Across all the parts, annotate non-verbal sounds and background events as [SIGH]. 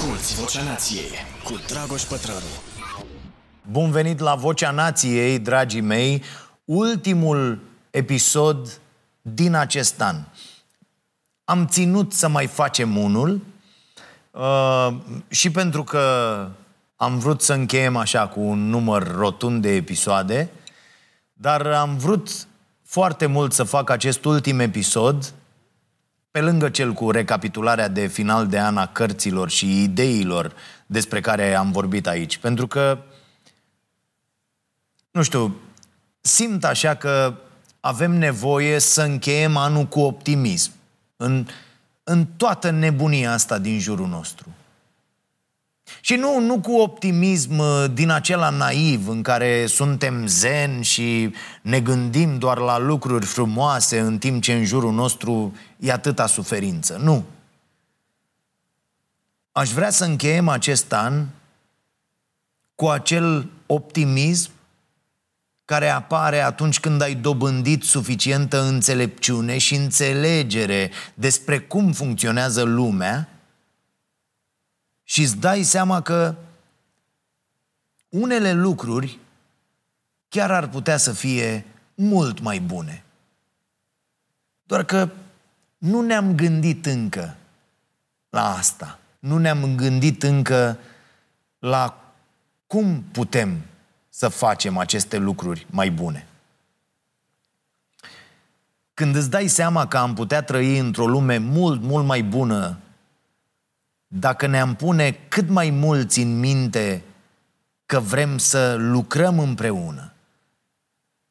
Asculți Vocea Nației cu Dragoș Pătrălu. Bun venit la Vocea Nației, dragii mei, ultimul episod din acest an. Am ținut să mai facem unul uh, și pentru că am vrut să încheiem așa cu un număr rotund de episoade, dar am vrut foarte mult să fac acest ultim episod pe lângă cel cu recapitularea de final de an a cărților și ideilor despre care am vorbit aici. Pentru că, nu știu, simt așa că avem nevoie să încheiem anul cu optimism. În, în toată nebunia asta din jurul nostru. Și nu, nu cu optimism uh, din acela naiv în care suntem zen și ne gândim doar la lucruri frumoase în timp ce în jurul nostru e atâta suferință. Nu. Aș vrea să încheiem acest an cu acel optimism care apare atunci când ai dobândit suficientă înțelepciune și înțelegere despre cum funcționează lumea și îți dai seama că unele lucruri chiar ar putea să fie mult mai bune. Doar că nu ne-am gândit încă la asta. Nu ne-am gândit încă la cum putem să facem aceste lucruri mai bune. Când îți dai seama că am putea trăi într-o lume mult, mult mai bună dacă ne-am pune cât mai mulți în minte că vrem să lucrăm împreună,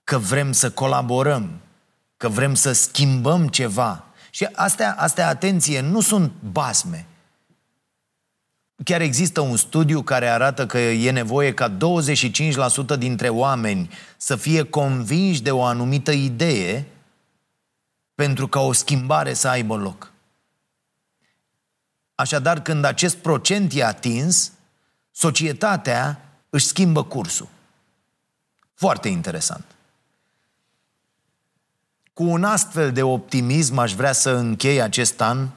că vrem să colaborăm, că vrem să schimbăm ceva. Și astea, astea atenție, nu sunt basme. Chiar există un studiu care arată că e nevoie ca 25% dintre oameni să fie convinși de o anumită idee pentru ca o schimbare să aibă loc. Așadar, când acest procent e atins, societatea își schimbă cursul. Foarte interesant. Cu un astfel de optimism aș vrea să închei acest an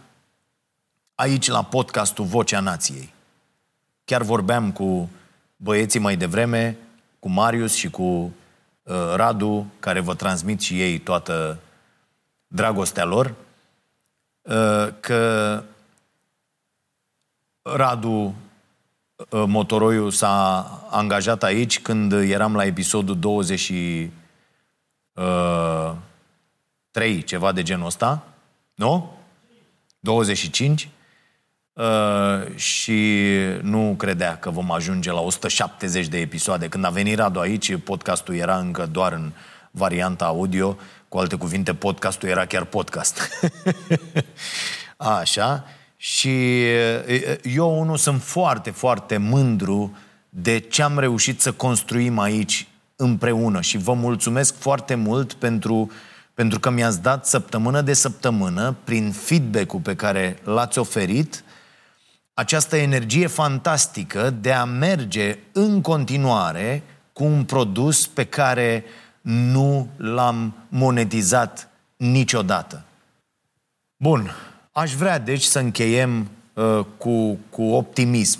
aici la podcastul Vocea Nației. Chiar vorbeam cu băieții mai devreme, cu Marius și cu uh, Radu, care vă transmit și ei toată dragostea lor, uh, că Radu uh, Motoroiu s-a angajat aici când eram la episodul 23, uh, ceva de genul ăsta, nu? 25 uh, și nu credea că vom ajunge la 170 de episoade. Când a venit Radu aici, podcastul era încă doar în varianta audio, cu alte cuvinte, podcastul era chiar podcast. [LAUGHS] Așa. Și eu, unul, sunt foarte, foarte mândru de ce am reușit să construim aici împreună și vă mulțumesc foarte mult pentru, pentru că mi-ați dat săptămână de săptămână, prin feedback-ul pe care l-ați oferit, această energie fantastică de a merge în continuare cu un produs pe care nu l-am monetizat niciodată. Bun, Aș vrea, deci, să încheiem uh, cu, cu optimism.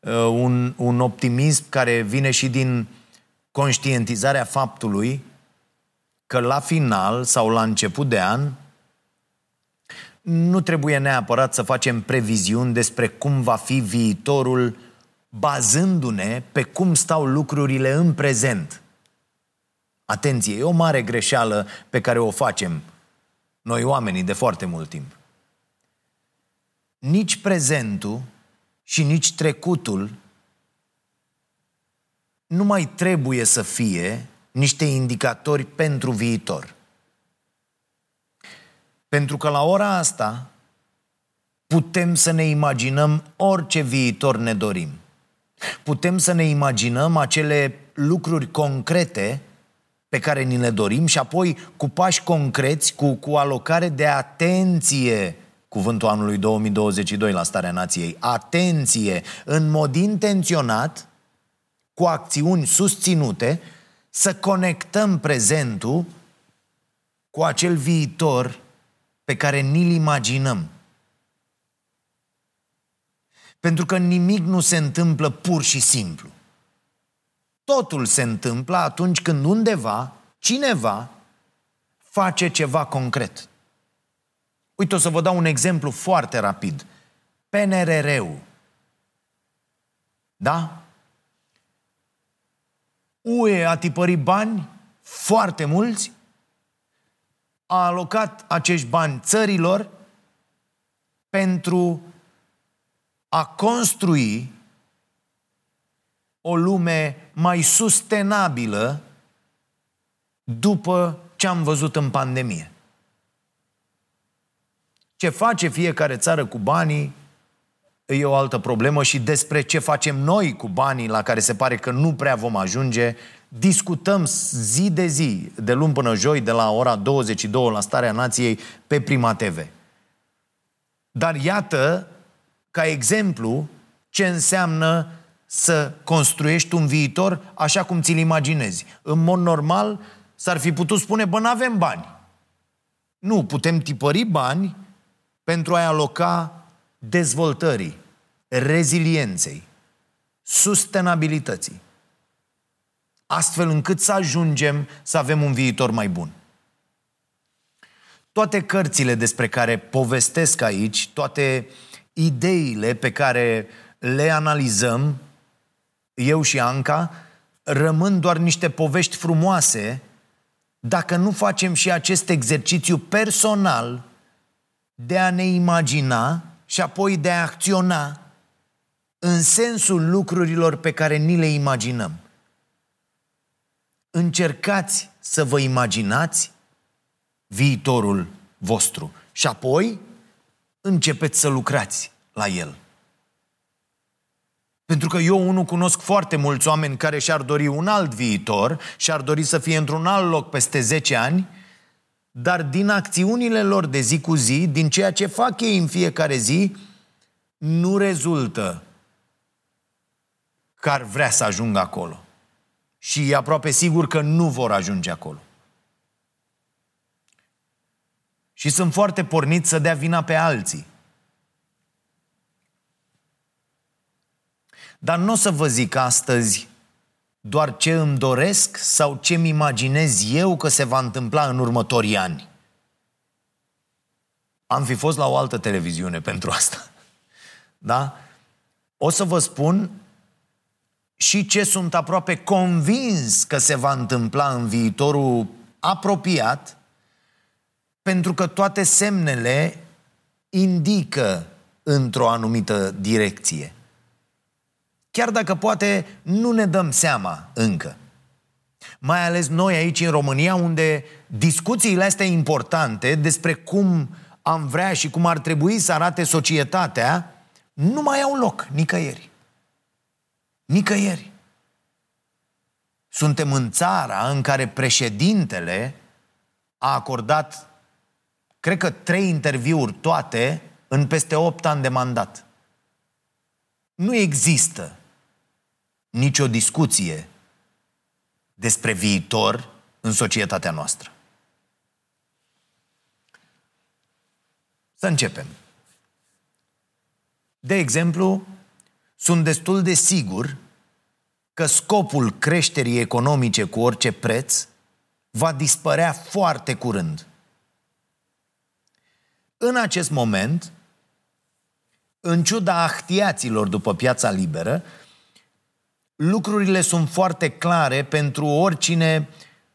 Uh, un, un optimism care vine și din conștientizarea faptului că la final sau la început de an nu trebuie neapărat să facem previziuni despre cum va fi viitorul bazându-ne pe cum stau lucrurile în prezent. Atenție, e o mare greșeală pe care o facem noi oamenii de foarte mult timp nici prezentul și nici trecutul nu mai trebuie să fie niște indicatori pentru viitor. Pentru că la ora asta putem să ne imaginăm orice viitor ne dorim. Putem să ne imaginăm acele lucruri concrete pe care ni le dorim și apoi cu pași concreți, cu, cu alocare de atenție cuvântul anului 2022 la Starea Nației. Atenție! În mod intenționat, cu acțiuni susținute, să conectăm prezentul cu acel viitor pe care ni-l imaginăm. Pentru că nimic nu se întâmplă pur și simplu. Totul se întâmplă atunci când undeva, cineva, face ceva concret. Uite, o să vă dau un exemplu foarte rapid. PNRR-ul. Da? UE a tipărit bani, foarte mulți, a alocat acești bani țărilor pentru a construi o lume mai sustenabilă după ce am văzut în pandemie. Ce face fiecare țară cu banii e o altă problemă și despre ce facem noi cu banii la care se pare că nu prea vom ajunge, discutăm zi de zi, de luni până joi, de la ora 22 la Starea Nației pe Prima TV. Dar iată, ca exemplu, ce înseamnă să construiești un viitor așa cum ți-l imaginezi. În mod normal, s-ar fi putut spune, bă, nu avem bani. Nu, putem tipări bani pentru a-i aloca dezvoltării, rezilienței, sustenabilității. Astfel încât să ajungem să avem un viitor mai bun. Toate cărțile despre care povestesc aici, toate ideile pe care le analizăm, eu și Anca, rămân doar niște povești frumoase dacă nu facem și acest exercițiu personal de a ne imagina și apoi de a acționa în sensul lucrurilor pe care ni le imaginăm. Încercați să vă imaginați viitorul vostru și apoi începeți să lucrați la el. Pentru că eu unul cunosc foarte mulți oameni care și-ar dori un alt viitor și-ar dori să fie într-un alt loc peste 10 ani, dar din acțiunile lor de zi cu zi, din ceea ce fac ei în fiecare zi, nu rezultă că ar vrea să ajungă acolo. Și e aproape sigur că nu vor ajunge acolo. Și sunt foarte porniți să dea vina pe alții. Dar nu o să vă zic astăzi doar ce îmi doresc sau ce îmi imaginez eu că se va întâmpla în următorii ani. Am fi fost la o altă televiziune pentru asta. Da? O să vă spun și ce sunt aproape convins că se va întâmpla în viitorul apropiat, pentru că toate semnele indică într-o anumită direcție chiar dacă poate nu ne dăm seama încă. Mai ales noi aici în România, unde discuțiile astea importante despre cum am vrea și cum ar trebui să arate societatea, nu mai au loc nicăieri. Nicăieri. Suntem în țara în care președintele a acordat, cred că trei interviuri toate în peste opt ani de mandat. Nu există nicio discuție despre viitor în societatea noastră. Să începem. De exemplu, sunt destul de sigur că scopul creșterii economice cu orice preț va dispărea foarte curând. În acest moment, în ciuda ahtiaților după piața liberă, lucrurile sunt foarte clare pentru oricine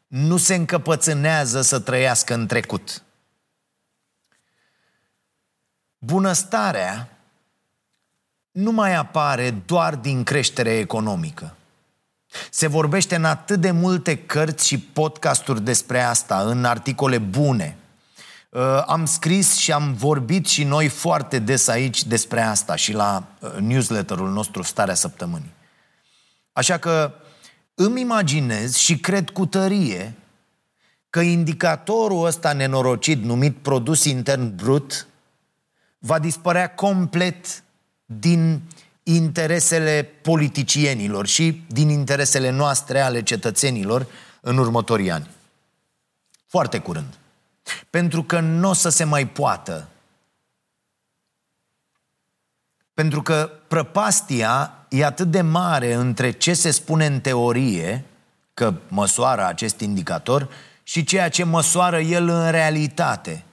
nu se încăpățânează să trăiască în trecut. Bunăstarea nu mai apare doar din creștere economică. Se vorbește în atât de multe cărți și podcasturi despre asta, în articole bune. Uh, am scris și am vorbit și noi foarte des aici despre asta și la uh, newsletterul nostru Starea Săptămânii. Așa că îmi imaginez și cred cu tărie că indicatorul ăsta nenorocit numit produs intern brut va dispărea complet din interesele politicienilor și din interesele noastre ale cetățenilor în următorii ani. Foarte curând. Pentru că nu o să se mai poată Pentru că prăpastia e atât de mare între ce se spune în teorie, că măsoară acest indicator, și ceea ce măsoară el în realitate.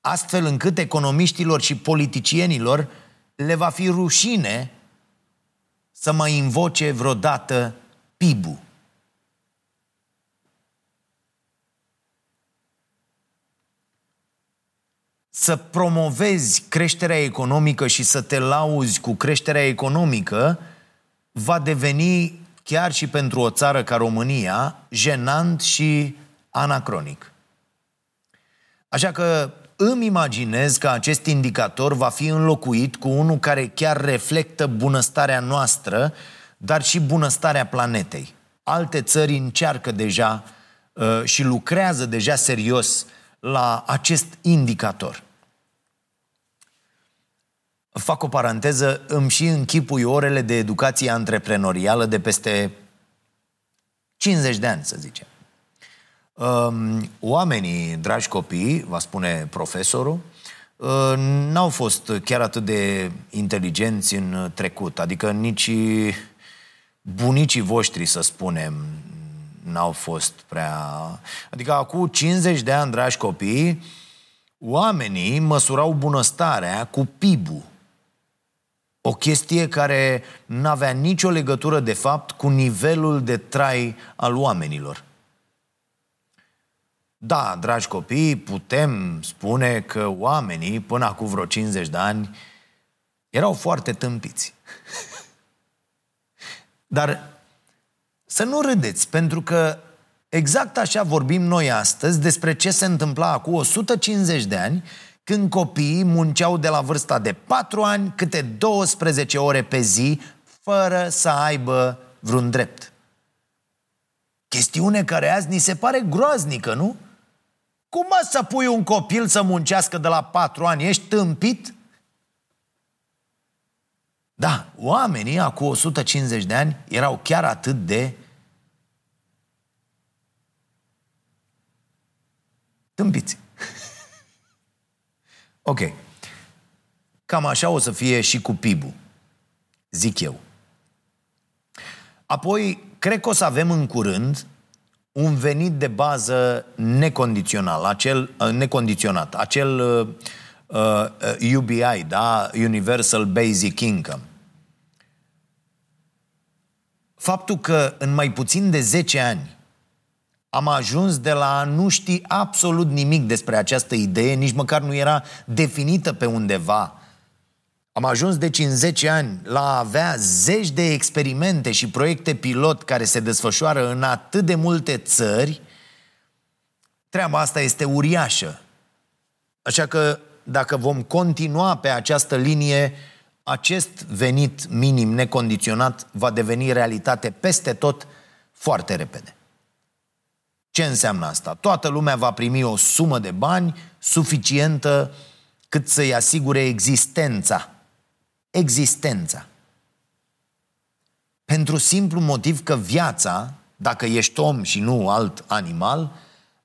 Astfel încât economiștilor și politicienilor le va fi rușine să mai invoce vreodată PIB-ul. Să promovezi creșterea economică și să te lauzi cu creșterea economică va deveni, chiar și pentru o țară ca România, jenant și anacronic. Așa că îmi imaginez că acest indicator va fi înlocuit cu unul care chiar reflectă bunăstarea noastră, dar și bunăstarea planetei. Alte țări încearcă deja uh, și lucrează deja serios la acest indicator. Fac o paranteză, îmi și închipui orele de educație antreprenorială de peste 50 de ani, să zicem. Um, oamenii, dragi copii, va spune profesorul, uh, n-au fost chiar atât de inteligenți în trecut. Adică nici bunicii voștri, să spunem, n-au fost prea... Adică acum 50 de ani, dragi copii, oamenii măsurau bunăstarea cu PIB-ul. O chestie care nu avea nicio legătură, de fapt, cu nivelul de trai al oamenilor. Da, dragi copii, putem spune că oamenii, până acum vreo 50 de ani, erau foarte tâmpiți. [LAUGHS] Dar să nu râdeți, pentru că exact așa vorbim noi astăzi despre ce se întâmpla acum 150 de ani când copiii munceau de la vârsta de 4 ani câte 12 ore pe zi, fără să aibă vreun drept. Chestiune care azi ni se pare groaznică, nu? Cum mă să pui un copil să muncească de la 4 ani? Ești tâmpit? Da, oamenii acum 150 de ani erau chiar atât de tâmpiți. Ok. Cam așa o să fie și cu PIB-ul, zic eu. Apoi, cred că o să avem în curând un venit de bază necondițional, acel uh, necondiționat, acel uh, uh, UBI, da, Universal Basic Income. Faptul că în mai puțin de 10 ani am ajuns de la a nu ști absolut nimic despre această idee, nici măcar nu era definită pe undeva. Am ajuns deci în 10 ani la a avea zeci de experimente și proiecte pilot care se desfășoară în atât de multe țări, treaba asta este uriașă. Așa că dacă vom continua pe această linie, acest venit minim necondiționat va deveni realitate peste tot foarte repede. Ce înseamnă asta? Toată lumea va primi o sumă de bani suficientă cât să-i asigure existența. Existența. Pentru simplu motiv că viața, dacă ești om și nu alt animal,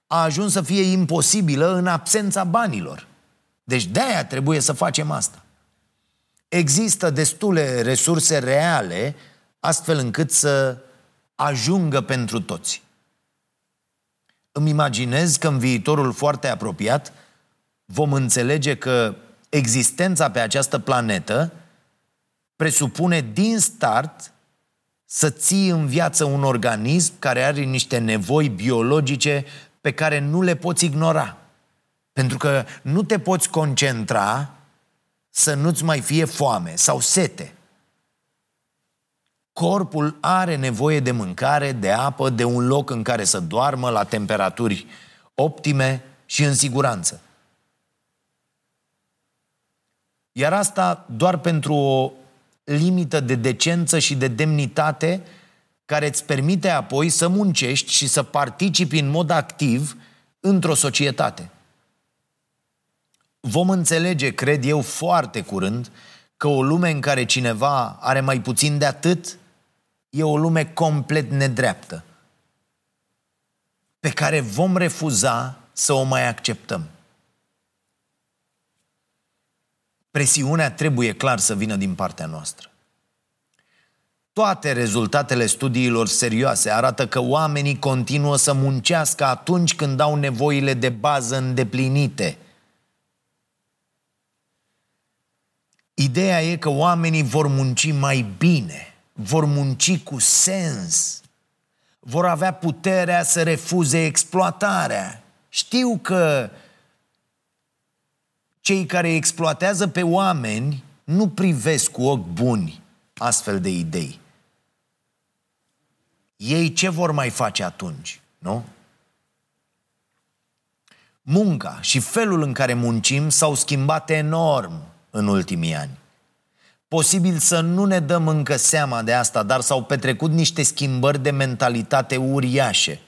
a ajuns să fie imposibilă în absența banilor. Deci de-aia trebuie să facem asta. Există destule resurse reale astfel încât să ajungă pentru toți îmi imaginez că în viitorul foarte apropiat vom înțelege că existența pe această planetă presupune din start să ții în viață un organism care are niște nevoi biologice pe care nu le poți ignora. Pentru că nu te poți concentra să nu-ți mai fie foame sau sete. Corpul are nevoie de mâncare, de apă, de un loc în care să doarmă la temperaturi optime și în siguranță. Iar asta doar pentru o limită de decență și de demnitate care îți permite apoi să muncești și să participi în mod activ într-o societate. Vom înțelege, cred eu, foarte curând că o lume în care cineva are mai puțin de atât e o lume complet nedreaptă, pe care vom refuza să o mai acceptăm. Presiunea trebuie clar să vină din partea noastră. Toate rezultatele studiilor serioase arată că oamenii continuă să muncească atunci când au nevoile de bază îndeplinite. Ideea e că oamenii vor munci mai bine, vor munci cu sens, vor avea puterea să refuze exploatarea. Știu că cei care exploatează pe oameni nu privesc cu ochi buni astfel de idei. Ei ce vor mai face atunci, nu? Munca și felul în care muncim s-au schimbat enorm în ultimii ani. Posibil să nu ne dăm încă seama de asta, dar s-au petrecut niște schimbări de mentalitate uriașe.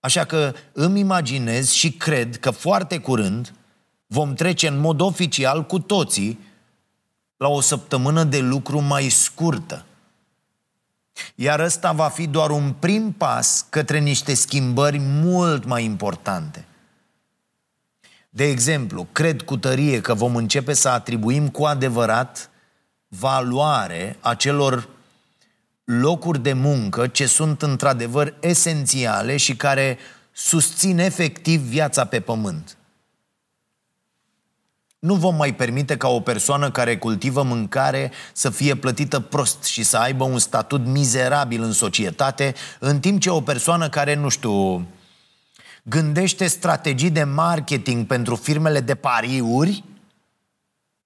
Așa că îmi imaginez și cred că foarte curând vom trece în mod oficial cu toții la o săptămână de lucru mai scurtă. Iar ăsta va fi doar un prim pas către niște schimbări mult mai importante. De exemplu, cred cu tărie că vom începe să atribuim cu adevărat valoare acelor locuri de muncă ce sunt într-adevăr esențiale și care susțin efectiv viața pe pământ. Nu vom mai permite ca o persoană care cultivă mâncare să fie plătită prost și să aibă un statut mizerabil în societate, în timp ce o persoană care, nu știu, gândește strategii de marketing pentru firmele de pariuri,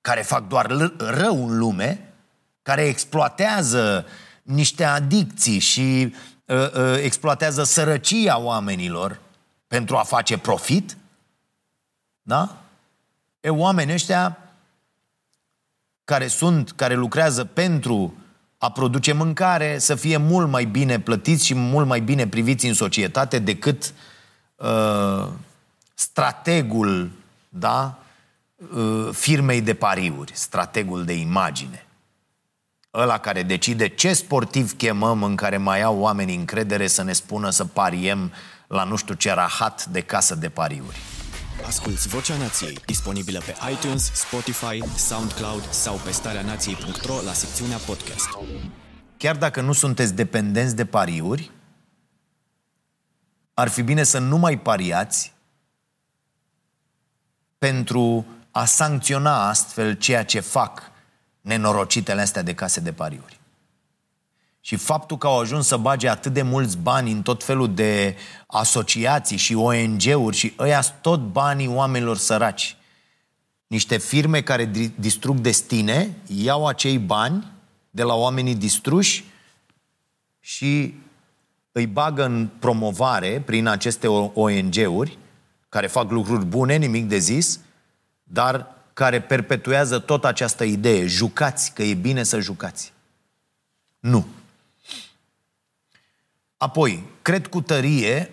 care fac doar rău în lume, care exploatează niște adicții și uh, uh, exploatează sărăcia oamenilor pentru a face profit, da? E, oamenii ăștia care sunt, care lucrează pentru a produce mâncare, să fie mult mai bine plătiți și mult mai bine priviți în societate decât uh, strategul, da, uh, firmei de pariuri, strategul de imagine. Ăla care decide ce sportiv chemăm în care mai au oamenii încredere să ne spună să pariem la nu știu ce rahat de casă de pariuri. Asculți Vocea Nației, disponibilă pe iTunes, Spotify, SoundCloud sau pe starea nației.ro la secțiunea podcast. Chiar dacă nu sunteți dependenți de pariuri, ar fi bine să nu mai pariați pentru a sancționa astfel ceea ce fac nenorocitele astea de case de pariuri. Și faptul că au ajuns să bage atât de mulți bani în tot felul de asociații și ONG-uri și ăia tot banii oamenilor săraci. Niște firme care distrug destine iau acei bani de la oamenii distruși și îi bagă în promovare prin aceste ONG-uri care fac lucruri bune, nimic de zis, dar care perpetuează tot această idee. Jucați, că e bine să jucați. Nu. Apoi, cred cu tărie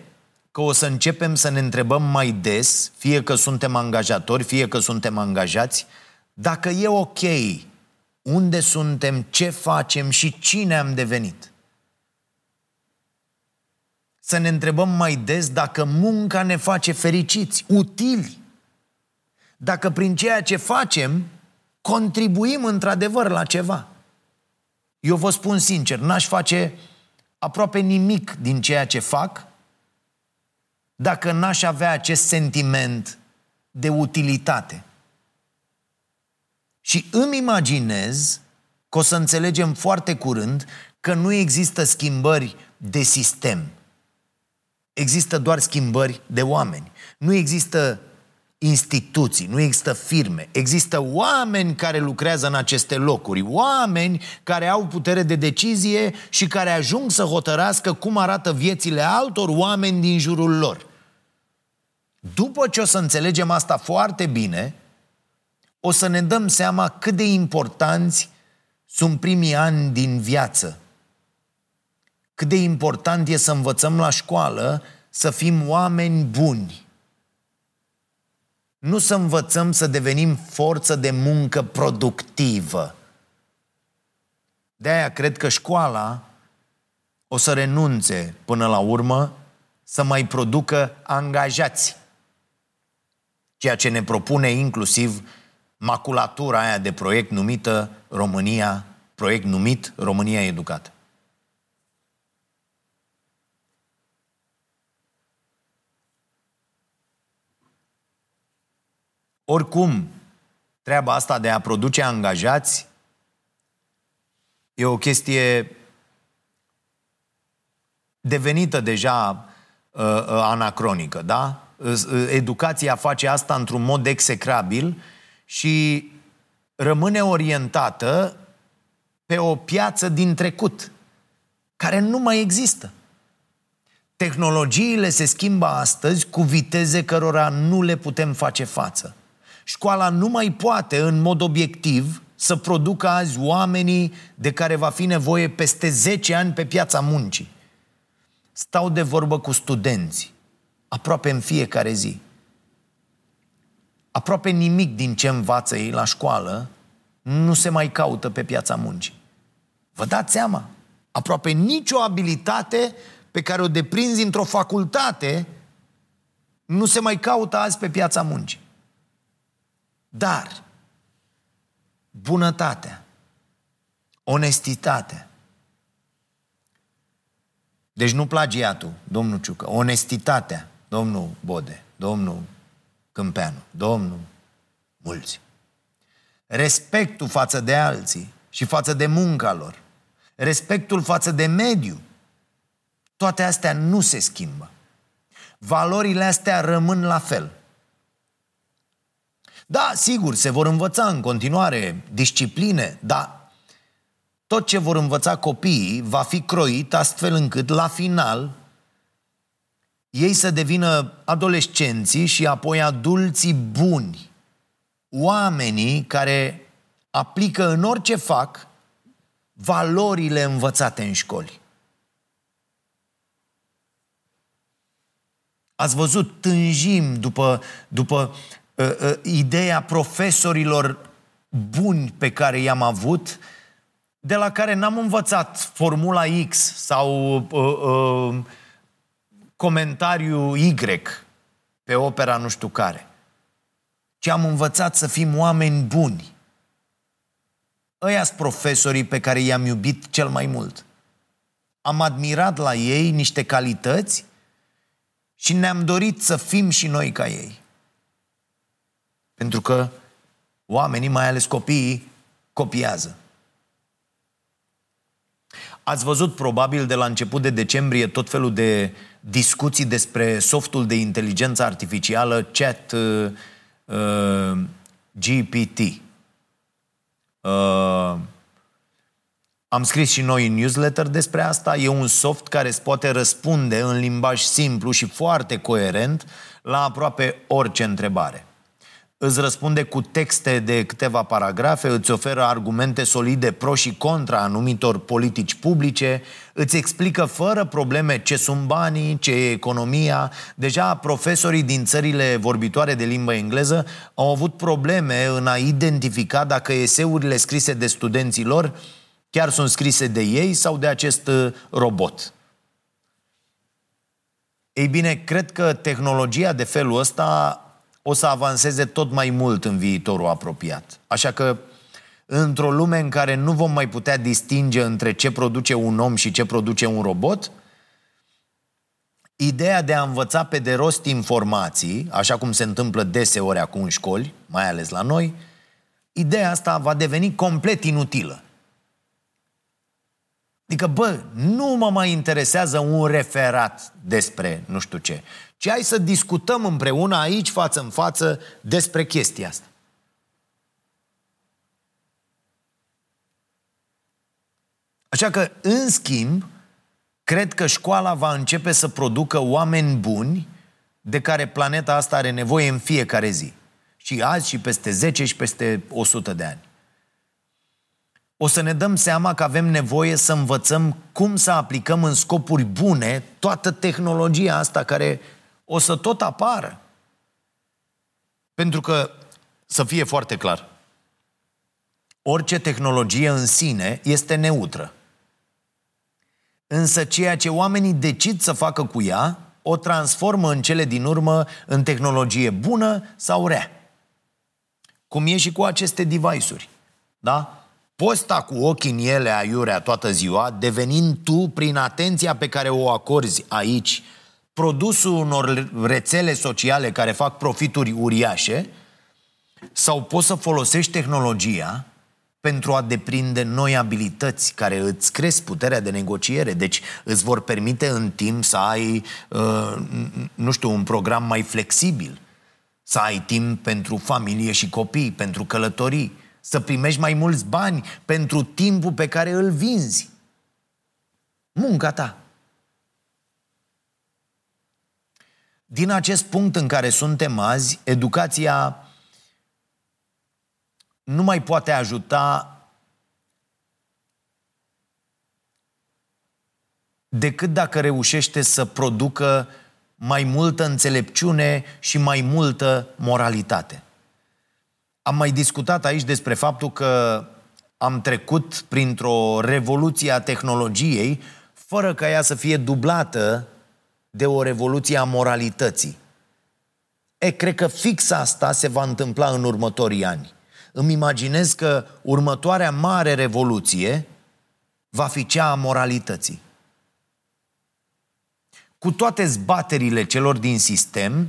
că o să începem să ne întrebăm mai des, fie că suntem angajatori, fie că suntem angajați, dacă e ok, unde suntem, ce facem și cine am devenit. Să ne întrebăm mai des dacă munca ne face fericiți, utili, dacă prin ceea ce facem contribuim într-adevăr la ceva. Eu vă spun sincer, n-aș face aproape nimic din ceea ce fac dacă n-aș avea acest sentiment de utilitate. Și îmi imaginez că o să înțelegem foarte curând că nu există schimbări de sistem. Există doar schimbări de oameni. Nu există instituții, nu există firme, există oameni care lucrează în aceste locuri, oameni care au putere de decizie și care ajung să hotărască cum arată viețile altor oameni din jurul lor. După ce o să înțelegem asta foarte bine, o să ne dăm seama cât de importanți sunt primii ani din viață. Cât de important e să învățăm la școală să fim oameni buni nu să învățăm să devenim forță de muncă productivă. De aia cred că școala o să renunțe până la urmă să mai producă angajați. Ceea ce ne propune inclusiv maculatura aia de proiect numită România, proiect numit România Educată. Oricum, treaba asta de a produce angajați e o chestie devenită deja uh, uh, anacronică, da? Uh, educația face asta într-un mod execrabil și rămâne orientată pe o piață din trecut, care nu mai există. Tehnologiile se schimbă astăzi cu viteze cărora nu le putem face față. Școala nu mai poate, în mod obiectiv, să producă azi oamenii de care va fi nevoie peste 10 ani pe piața muncii. Stau de vorbă cu studenți, aproape în fiecare zi. Aproape nimic din ce învață ei la școală nu se mai caută pe piața muncii. Vă dați seama? Aproape nicio abilitate pe care o deprinzi într-o facultate nu se mai caută azi pe piața muncii. Dar bunătatea, onestitatea, deci nu plagiatul, domnul Ciucă, onestitatea, domnul Bode, domnul Câmpeanu, domnul mulți. Respectul față de alții și față de munca lor. Respectul față de mediu. Toate astea nu se schimbă. Valorile astea rămân la fel. Da, sigur, se vor învăța în continuare discipline, dar tot ce vor învăța copiii va fi croit astfel încât la final ei să devină adolescenții și apoi adulții buni. Oamenii care aplică în orice fac valorile învățate în școli. Ați văzut, tânjim după, după uh, uh, ideea profesorilor buni pe care i-am avut, de la care n-am învățat Formula X sau uh, uh, comentariu Y pe opera nu știu care, ci am învățat să fim oameni buni. Ăia sunt profesorii pe care i-am iubit cel mai mult. Am admirat la ei niște calități și ne-am dorit să fim și noi ca ei. Pentru că oamenii, mai ales copiii, copiază. Ați văzut probabil de la început de decembrie tot felul de discuții despre softul de inteligență artificială Chat uh, uh, GPT. Uh, am scris și noi în newsletter despre asta. E un soft care îți poate răspunde în limbaj simplu și foarte coerent la aproape orice întrebare îți răspunde cu texte de câteva paragrafe, îți oferă argumente solide pro și contra anumitor politici publice, îți explică fără probleme ce sunt banii, ce e economia. Deja profesorii din țările vorbitoare de limbă engleză au avut probleme în a identifica dacă eseurile scrise de studenții lor chiar sunt scrise de ei sau de acest uh, robot. Ei bine, cred că tehnologia de felul ăsta o să avanseze tot mai mult în viitorul apropiat. Așa că, într-o lume în care nu vom mai putea distinge între ce produce un om și ce produce un robot, ideea de a învăța pe de rost informații, așa cum se întâmplă deseori acum în școli, mai ales la noi, ideea asta va deveni complet inutilă. Adică, bă, nu mă mai interesează un referat despre nu știu ce ci hai să discutăm împreună aici, față în față, despre chestia asta. Așa că, în schimb, cred că școala va începe să producă oameni buni de care planeta asta are nevoie în fiecare zi. Și azi, și peste 10, și peste 100 de ani. O să ne dăm seama că avem nevoie să învățăm cum să aplicăm în scopuri bune toată tehnologia asta care o să tot apară. Pentru că, să fie foarte clar, orice tehnologie în sine este neutră. Însă ceea ce oamenii decid să facă cu ea, o transformă în cele din urmă în tehnologie bună sau rea. cum e și cu aceste device-uri. Da? Poți sta cu ochii în ele aiurea toată ziua, devenind tu, prin atenția pe care o acorzi aici, produsul unor rețele sociale care fac profituri uriașe, sau poți să folosești tehnologia pentru a deprinde noi abilități care îți cresc puterea de negociere. Deci îți vor permite în timp să ai, uh, nu știu, un program mai flexibil, să ai timp pentru familie și copii, pentru călătorii, să primești mai mulți bani pentru timpul pe care îl vinzi. Munca ta. Din acest punct în care suntem azi, educația nu mai poate ajuta decât dacă reușește să producă mai multă înțelepciune și mai multă moralitate. Am mai discutat aici despre faptul că am trecut printr-o revoluție a tehnologiei fără ca ea să fie dublată de o revoluție a moralității. E, cred că fix asta se va întâmpla în următorii ani. Îmi imaginez că următoarea mare revoluție va fi cea a moralității. Cu toate zbaterile celor din sistem,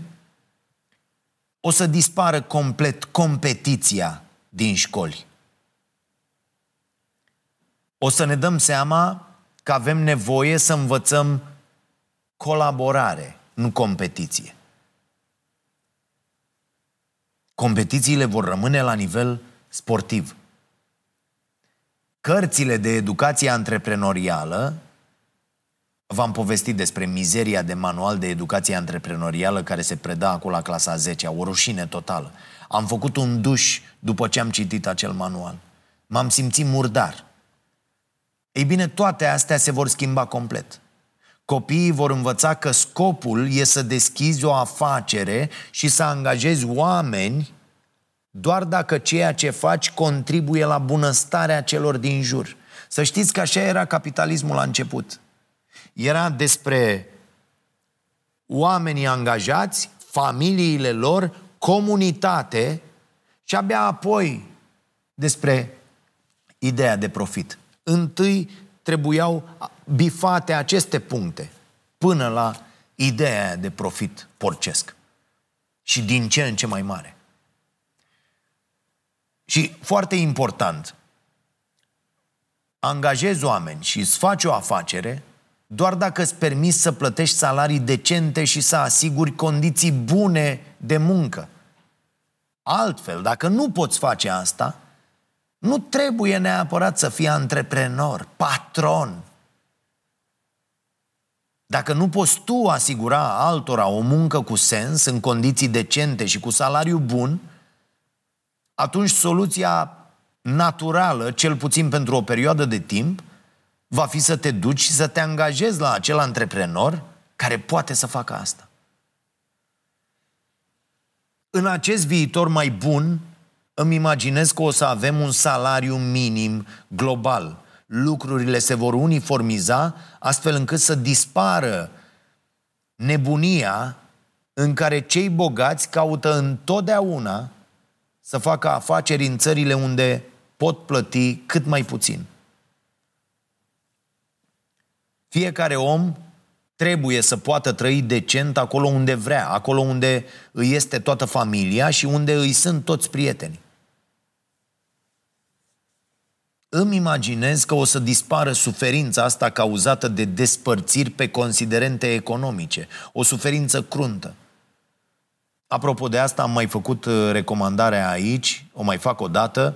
o să dispară complet competiția din școli. O să ne dăm seama că avem nevoie să învățăm colaborare, nu competiție. Competițiile vor rămâne la nivel sportiv. Cărțile de educație antreprenorială V-am povestit despre mizeria de manual de educație antreprenorială care se preda acolo la clasa 10 o rușine totală. Am făcut un duș după ce am citit acel manual. M-am simțit murdar. Ei bine, toate astea se vor schimba complet. Copiii vor învăța că scopul e să deschizi o afacere și să angajezi oameni doar dacă ceea ce faci contribuie la bunăstarea celor din jur. Să știți că așa era capitalismul la început. Era despre oamenii angajați, familiile lor, comunitate și abia apoi despre ideea de profit. Întâi trebuiau bifate aceste puncte până la ideea de profit porcesc. Și din ce în ce mai mare. Și foarte important, angajezi oameni și îți faci o afacere doar dacă îți permiți să plătești salarii decente și să asiguri condiții bune de muncă. Altfel, dacă nu poți face asta, nu trebuie neapărat să fii antreprenor, patron. Dacă nu poți tu asigura altora o muncă cu sens, în condiții decente și cu salariu bun, atunci soluția naturală, cel puțin pentru o perioadă de timp, va fi să te duci și să te angajezi la acel antreprenor care poate să facă asta. În acest viitor mai bun, îmi imaginez că o să avem un salariu minim global. Lucrurile se vor uniformiza astfel încât să dispară nebunia în care cei bogați caută întotdeauna să facă afaceri în țările unde pot plăti cât mai puțin. Fiecare om trebuie să poată trăi decent acolo unde vrea, acolo unde îi este toată familia și unde îi sunt toți prietenii. Îmi imaginez că o să dispară suferința asta cauzată de despărțiri pe considerente economice, o suferință cruntă. Apropo de asta, am mai făcut uh, recomandarea aici, o mai fac o dată,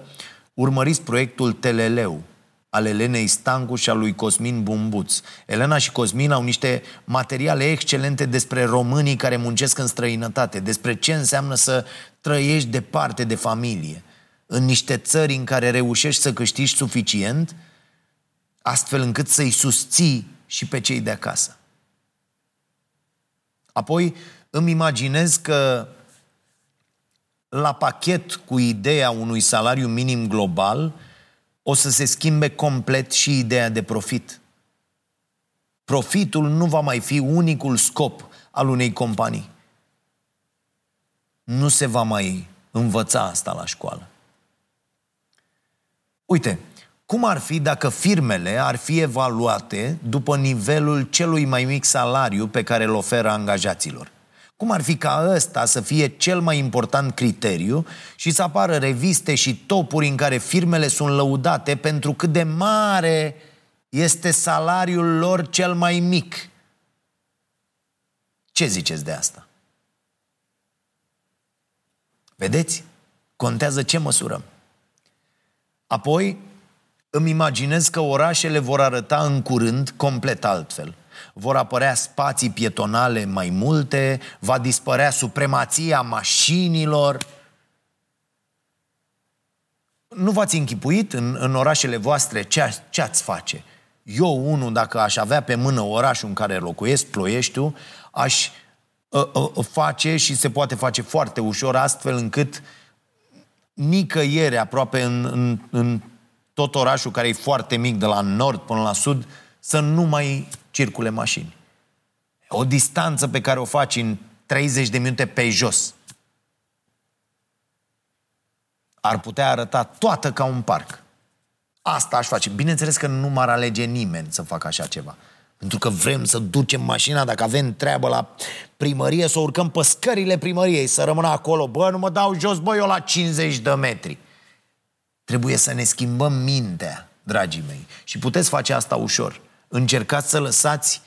urmăriți proiectul Teleleu, al Elenei Stancu și al lui Cosmin Bumbuț. Elena și Cosmin au niște materiale excelente despre românii care muncesc în străinătate, despre ce înseamnă să trăiești departe de familie, în niște țări în care reușești să câștigi suficient, astfel încât să-i susții și pe cei de acasă. Apoi îmi imaginez că la pachet cu ideea unui salariu minim global, o să se schimbe complet și ideea de profit. Profitul nu va mai fi unicul scop al unei companii. Nu se va mai învăța asta la școală. Uite, cum ar fi dacă firmele ar fi evaluate după nivelul celui mai mic salariu pe care îl oferă angajaților? Cum ar fi ca ăsta să fie cel mai important criteriu și să apară reviste și topuri în care firmele sunt lăudate pentru cât de mare este salariul lor cel mai mic? Ce ziceți de asta? Vedeți? Contează ce măsurăm. Apoi, îmi imaginez că orașele vor arăta în curând complet altfel. Vor apărea spații pietonale mai multe, va dispărea supremația mașinilor. Nu v-ați închipuit în, în orașele voastre ce, ce ați face? Eu, unul, dacă aș avea pe mână orașul în care locuiesc, Ploieștiul, aș uh, uh, face și se poate face foarte ușor, astfel încât nicăieri aproape în, în, în tot orașul care e foarte mic, de la nord până la sud, să nu mai circule mașini. O distanță pe care o faci în 30 de minute pe jos ar putea arăta toată ca un parc. Asta aș face. Bineînțeles că nu m-ar alege nimeni să facă așa ceva. Pentru că vrem să ducem mașina, dacă avem treabă la primărie, să urcăm pe scările primăriei, să rămână acolo. Bă, nu mă dau jos, bă, eu la 50 de metri. Trebuie să ne schimbăm mintea, dragii mei. Și puteți face asta ușor. Încercați să lăsați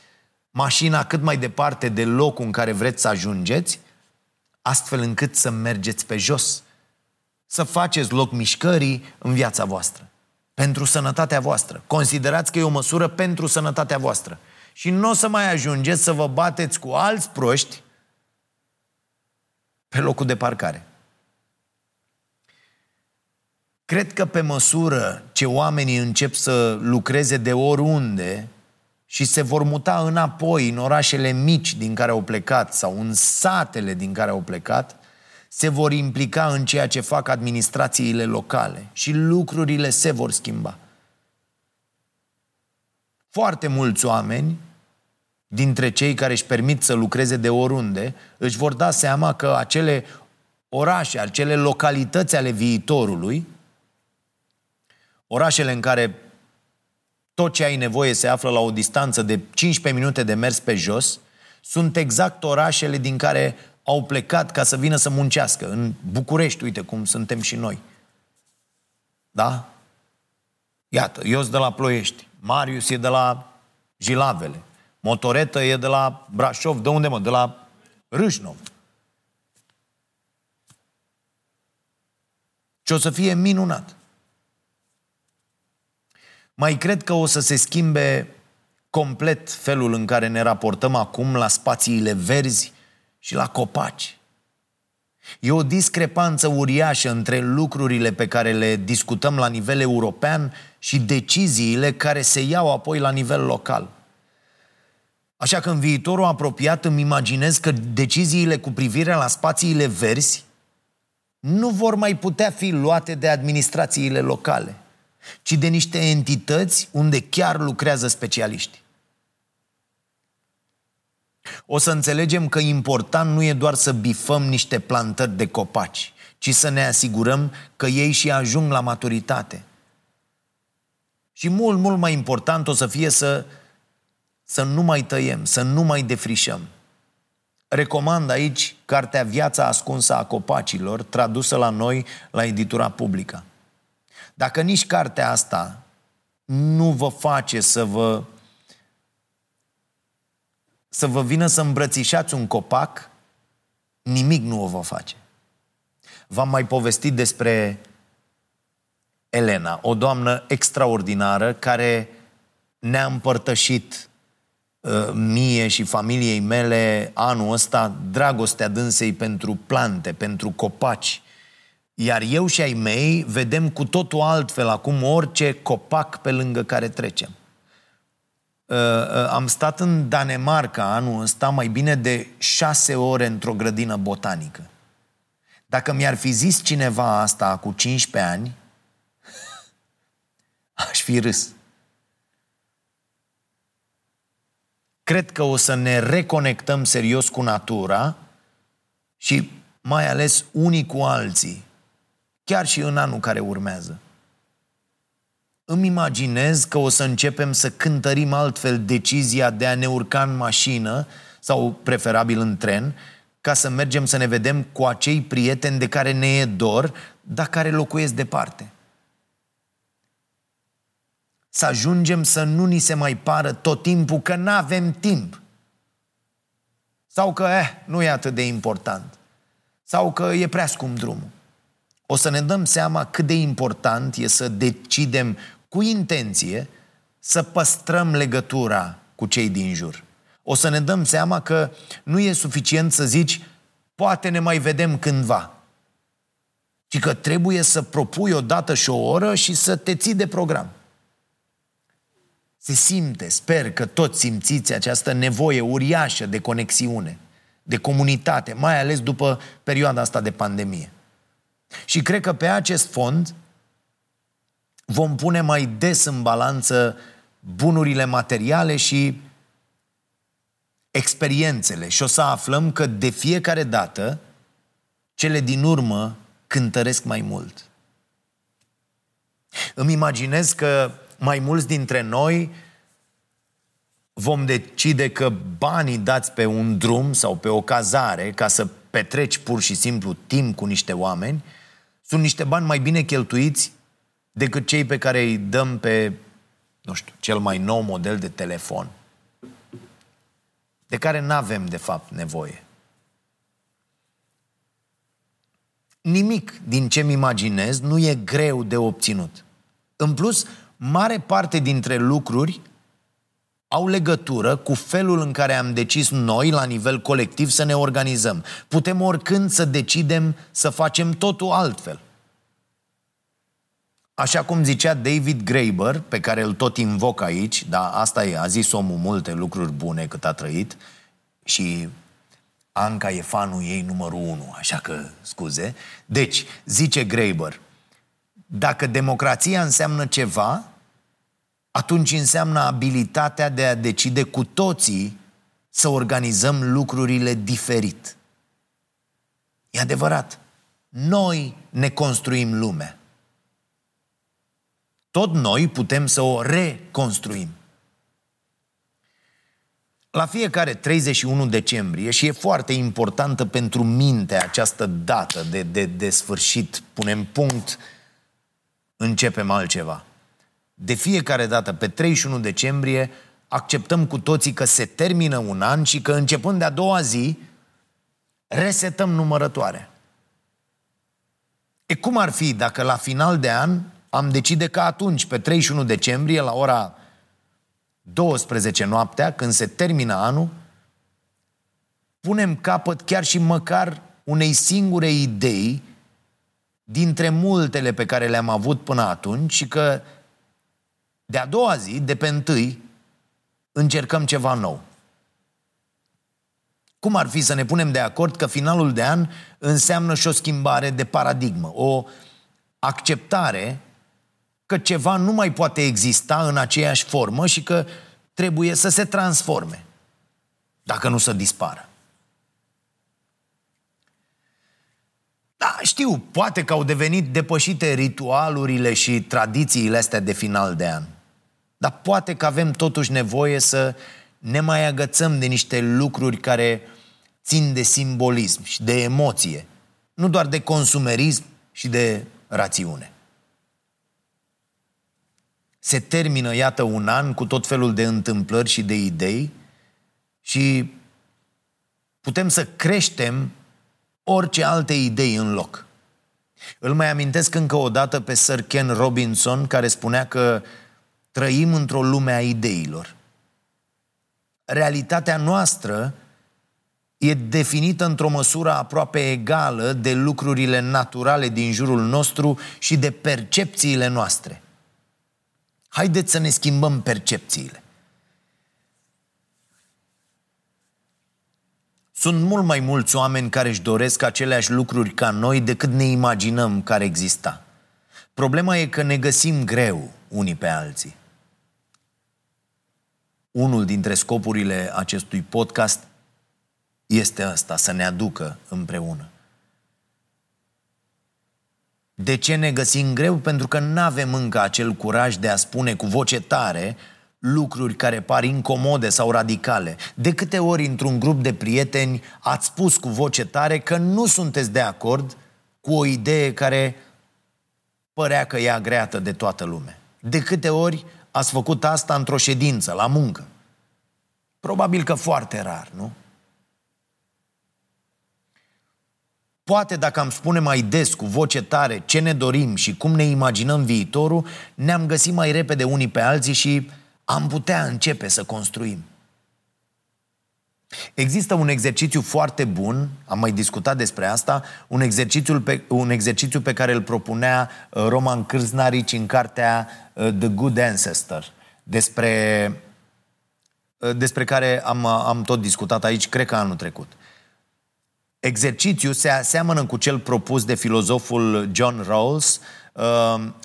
mașina cât mai departe de locul în care vreți să ajungeți, astfel încât să mergeți pe jos. Să faceți loc mișcării în viața voastră. Pentru sănătatea voastră. Considerați că e o măsură pentru sănătatea voastră. Și nu o să mai ajungeți să vă bateți cu alți proști pe locul de parcare. Cred că pe măsură ce oamenii încep să lucreze de oriunde și se vor muta înapoi în orașele mici din care au plecat sau în satele din care au plecat, se vor implica în ceea ce fac administrațiile locale și lucrurile se vor schimba. Foarte mulți oameni dintre cei care își permit să lucreze de oriunde își vor da seama că acele orașe, acele localități ale viitorului Orașele în care tot ce ai nevoie se află la o distanță de 15 minute de mers pe jos, sunt exact orașele din care au plecat ca să vină să muncească. În București, uite cum suntem și noi. Da? Iată, eu sunt de la Ploiești, Marius e de la Jilavele, Motoretă e de la Brașov, de unde mă? De la Râșnov. Ce o să fie minunat. Mai cred că o să se schimbe complet felul în care ne raportăm acum la spațiile verzi și la copaci. E o discrepanță uriașă între lucrurile pe care le discutăm la nivel european și deciziile care se iau apoi la nivel local. Așa că în viitorul apropiat îmi imaginez că deciziile cu privire la spațiile verzi nu vor mai putea fi luate de administrațiile locale – ci de niște entități unde chiar lucrează specialiști. O să înțelegem că important nu e doar să bifăm niște plantări de copaci, ci să ne asigurăm că ei și ajung la maturitate. Și mult, mult mai important o să fie să, să nu mai tăiem, să nu mai defrișăm. Recomand aici cartea Viața ascunsă a copacilor, tradusă la noi la editura publică. Dacă nici cartea asta nu vă face să vă să vă vină să îmbrățișați un copac, nimic nu o va face. V-am mai povestit despre Elena, o doamnă extraordinară care ne-a împărtășit uh, mie și familiei mele anul ăsta dragostea dânsei pentru plante, pentru copaci, iar eu și ai mei vedem cu totul altfel acum orice copac pe lângă care trecem. Uh, uh, am stat în Danemarca anul ăsta mai bine de șase ore într-o grădină botanică. Dacă mi-ar fi zis cineva asta cu 15 ani, [LAUGHS] aș fi râs. Cred că o să ne reconectăm serios cu natura și mai ales unii cu alții, chiar și în anul care urmează. Îmi imaginez că o să începem să cântărim altfel decizia de a ne urca în mașină sau preferabil în tren, ca să mergem să ne vedem cu acei prieteni de care ne e dor, dar care locuiesc departe. Să ajungem să nu ni se mai pară tot timpul că nu avem timp. Sau că, eh, nu e atât de important. Sau că e prea scump drumul. O să ne dăm seama cât de important e să decidem cu intenție să păstrăm legătura cu cei din jur. O să ne dăm seama că nu e suficient să zici poate ne mai vedem cândva. Ci că trebuie să propui o dată și o oră și să te ții de program. Se simte, sper că toți simțiți această nevoie uriașă de conexiune, de comunitate, mai ales după perioada asta de pandemie. Și cred că pe acest fond vom pune mai des în balanță bunurile materiale și experiențele și o să aflăm că de fiecare dată cele din urmă cântăresc mai mult. Îmi imaginez că mai mulți dintre noi vom decide că banii dați pe un drum sau pe o cazare ca să petreci pur și simplu timp cu niște oameni sunt niște bani mai bine cheltuiți decât cei pe care îi dăm pe, nu știu, cel mai nou model de telefon, de care nu avem, de fapt, nevoie. Nimic din ce-mi imaginez nu e greu de obținut. În plus, mare parte dintre lucruri au legătură cu felul în care am decis noi, la nivel colectiv, să ne organizăm. Putem oricând să decidem să facem totul altfel. Așa cum zicea David Graeber, pe care îl tot invoc aici, dar asta e, a zis omul multe lucruri bune cât a trăit și Anca e fanul ei numărul unu, așa că scuze. Deci, zice Graeber, dacă democrația înseamnă ceva, atunci înseamnă abilitatea de a decide cu toții să organizăm lucrurile diferit. E adevărat. Noi ne construim lumea. Tot noi putem să o reconstruim. La fiecare 31 decembrie, și e foarte importantă pentru minte această dată de, de, de sfârșit, punem punct, începem altceva. De fiecare dată, pe 31 decembrie, acceptăm cu toții că se termină un an și că începând de a doua zi, resetăm numărătoare. E cum ar fi dacă la final de an am decide că atunci, pe 31 decembrie, la ora 12 noaptea, când se termină anul, punem capăt chiar și măcar unei singure idei dintre multele pe care le-am avut până atunci și că de-a doua zi, de pe întâi, încercăm ceva nou. Cum ar fi să ne punem de acord că finalul de an înseamnă și o schimbare de paradigmă, o acceptare că ceva nu mai poate exista în aceeași formă și că trebuie să se transforme, dacă nu să dispară. Da, știu, poate că au devenit depășite ritualurile și tradițiile astea de final de an. Dar poate că avem totuși nevoie să ne mai agățăm de niște lucruri care țin de simbolism și de emoție, nu doar de consumerism și de rațiune. Se termină, iată, un an cu tot felul de întâmplări și de idei și putem să creștem orice alte idei în loc. Îl mai amintesc încă o dată pe Sir Ken Robinson, care spunea că trăim într-o lume a ideilor. Realitatea noastră e definită într-o măsură aproape egală de lucrurile naturale din jurul nostru și de percepțiile noastre. Haideți să ne schimbăm percepțiile. Sunt mult mai mulți oameni care își doresc aceleași lucruri ca noi decât ne imaginăm care exista. Problema e că ne găsim greu unii pe alții. Unul dintre scopurile acestui podcast este ăsta, să ne aducă împreună. De ce ne găsim greu? Pentru că nu avem încă acel curaj de a spune cu voce tare lucruri care par incomode sau radicale. De câte ori într-un grup de prieteni ați spus cu voce tare că nu sunteți de acord cu o idee care părea că e agreată de toată lumea? De câte ori ați făcut asta într-o ședință, la muncă? Probabil că foarte rar, nu? Poate dacă am spune mai des, cu voce tare, ce ne dorim și cum ne imaginăm viitorul, ne-am găsit mai repede unii pe alții și am putea începe să construim. Există un exercițiu foarte bun, am mai discutat despre asta, un exercițiu pe, un exercițiu pe care îl propunea uh, Roman Cârznarici în cartea uh, The Good Ancestor, despre, uh, despre care am, am tot discutat aici, cred că anul trecut. Exercițiul se aseamănă cu cel propus de filozoful John Rawls,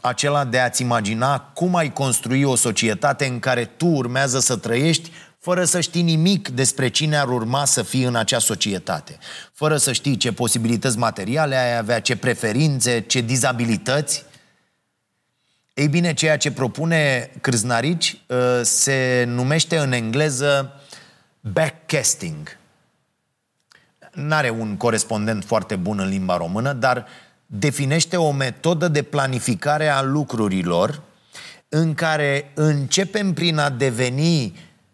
acela de a-ți imagina cum ai construi o societate în care tu urmează să trăiești fără să știi nimic despre cine ar urma să fii în acea societate, fără să știi ce posibilități materiale ai avea, ce preferințe, ce dizabilități. Ei bine, ceea ce propune Cârznarici uh, se numește în engleză backcasting. N-are un corespondent foarte bun în limba română, dar definește o metodă de planificare a lucrurilor în care începem prin a deveni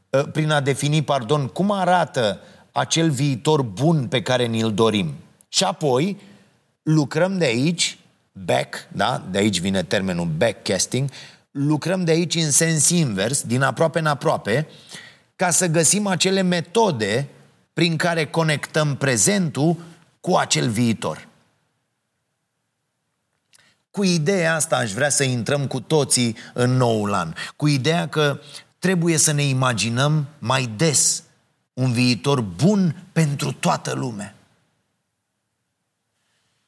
Uh, prin a defini, pardon, cum arată acel viitor bun pe care ni-l dorim. Și apoi lucrăm de aici, back, da? de aici vine termenul backcasting, lucrăm de aici în sens invers, din aproape în aproape, ca să găsim acele metode prin care conectăm prezentul cu acel viitor. Cu ideea asta aș vrea să intrăm cu toții în noul an. Cu ideea că trebuie să ne imaginăm mai des un viitor bun pentru toată lumea.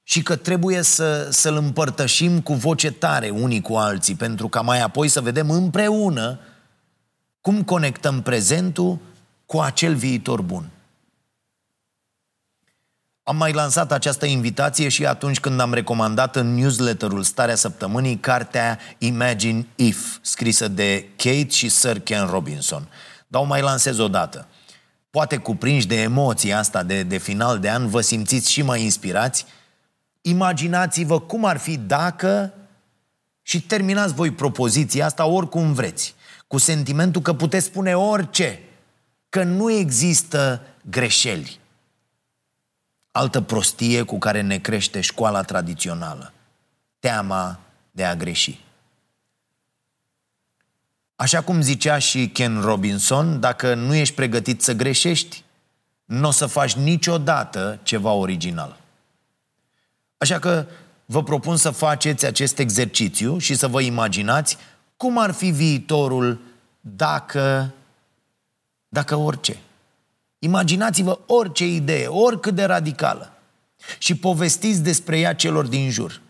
Și că trebuie să, să-l împărtășim cu voce tare unii cu alții, pentru ca mai apoi să vedem împreună cum conectăm prezentul cu acel viitor bun. Am mai lansat această invitație și atunci când am recomandat în newsletterul Starea Săptămânii cartea Imagine If, scrisă de Kate și Sir Ken Robinson. Dar o mai lansez o dată. Poate cuprinși de emoția asta de, de final de an, vă simțiți și mai inspirați? Imaginați-vă cum ar fi dacă și terminați voi propoziția asta oricum vreți, cu sentimentul că puteți spune orice, că nu există greșeli Altă prostie cu care ne crește școala tradițională. Teama de a greși. Așa cum zicea și Ken Robinson, dacă nu ești pregătit să greșești, nu o să faci niciodată ceva original. Așa că vă propun să faceți acest exercițiu și să vă imaginați cum ar fi viitorul dacă, dacă orice. Imaginați-vă orice idee, oricât de radicală și povestiți despre ea celor din jur.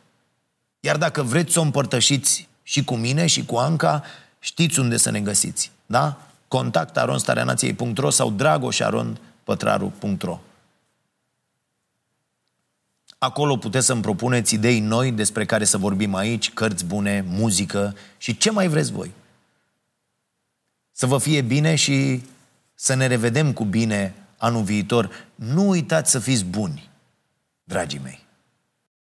Iar dacă vreți să o împărtășiți și cu mine și cu Anca, știți unde să ne găsiți. Da? Contact aronstareanației.ro sau dragoșarondpătraru.ro Acolo puteți să-mi propuneți idei noi despre care să vorbim aici, cărți bune, muzică și ce mai vreți voi. Să vă fie bine și să ne revedem cu bine anul viitor. Nu uitați să fiți buni, dragii mei.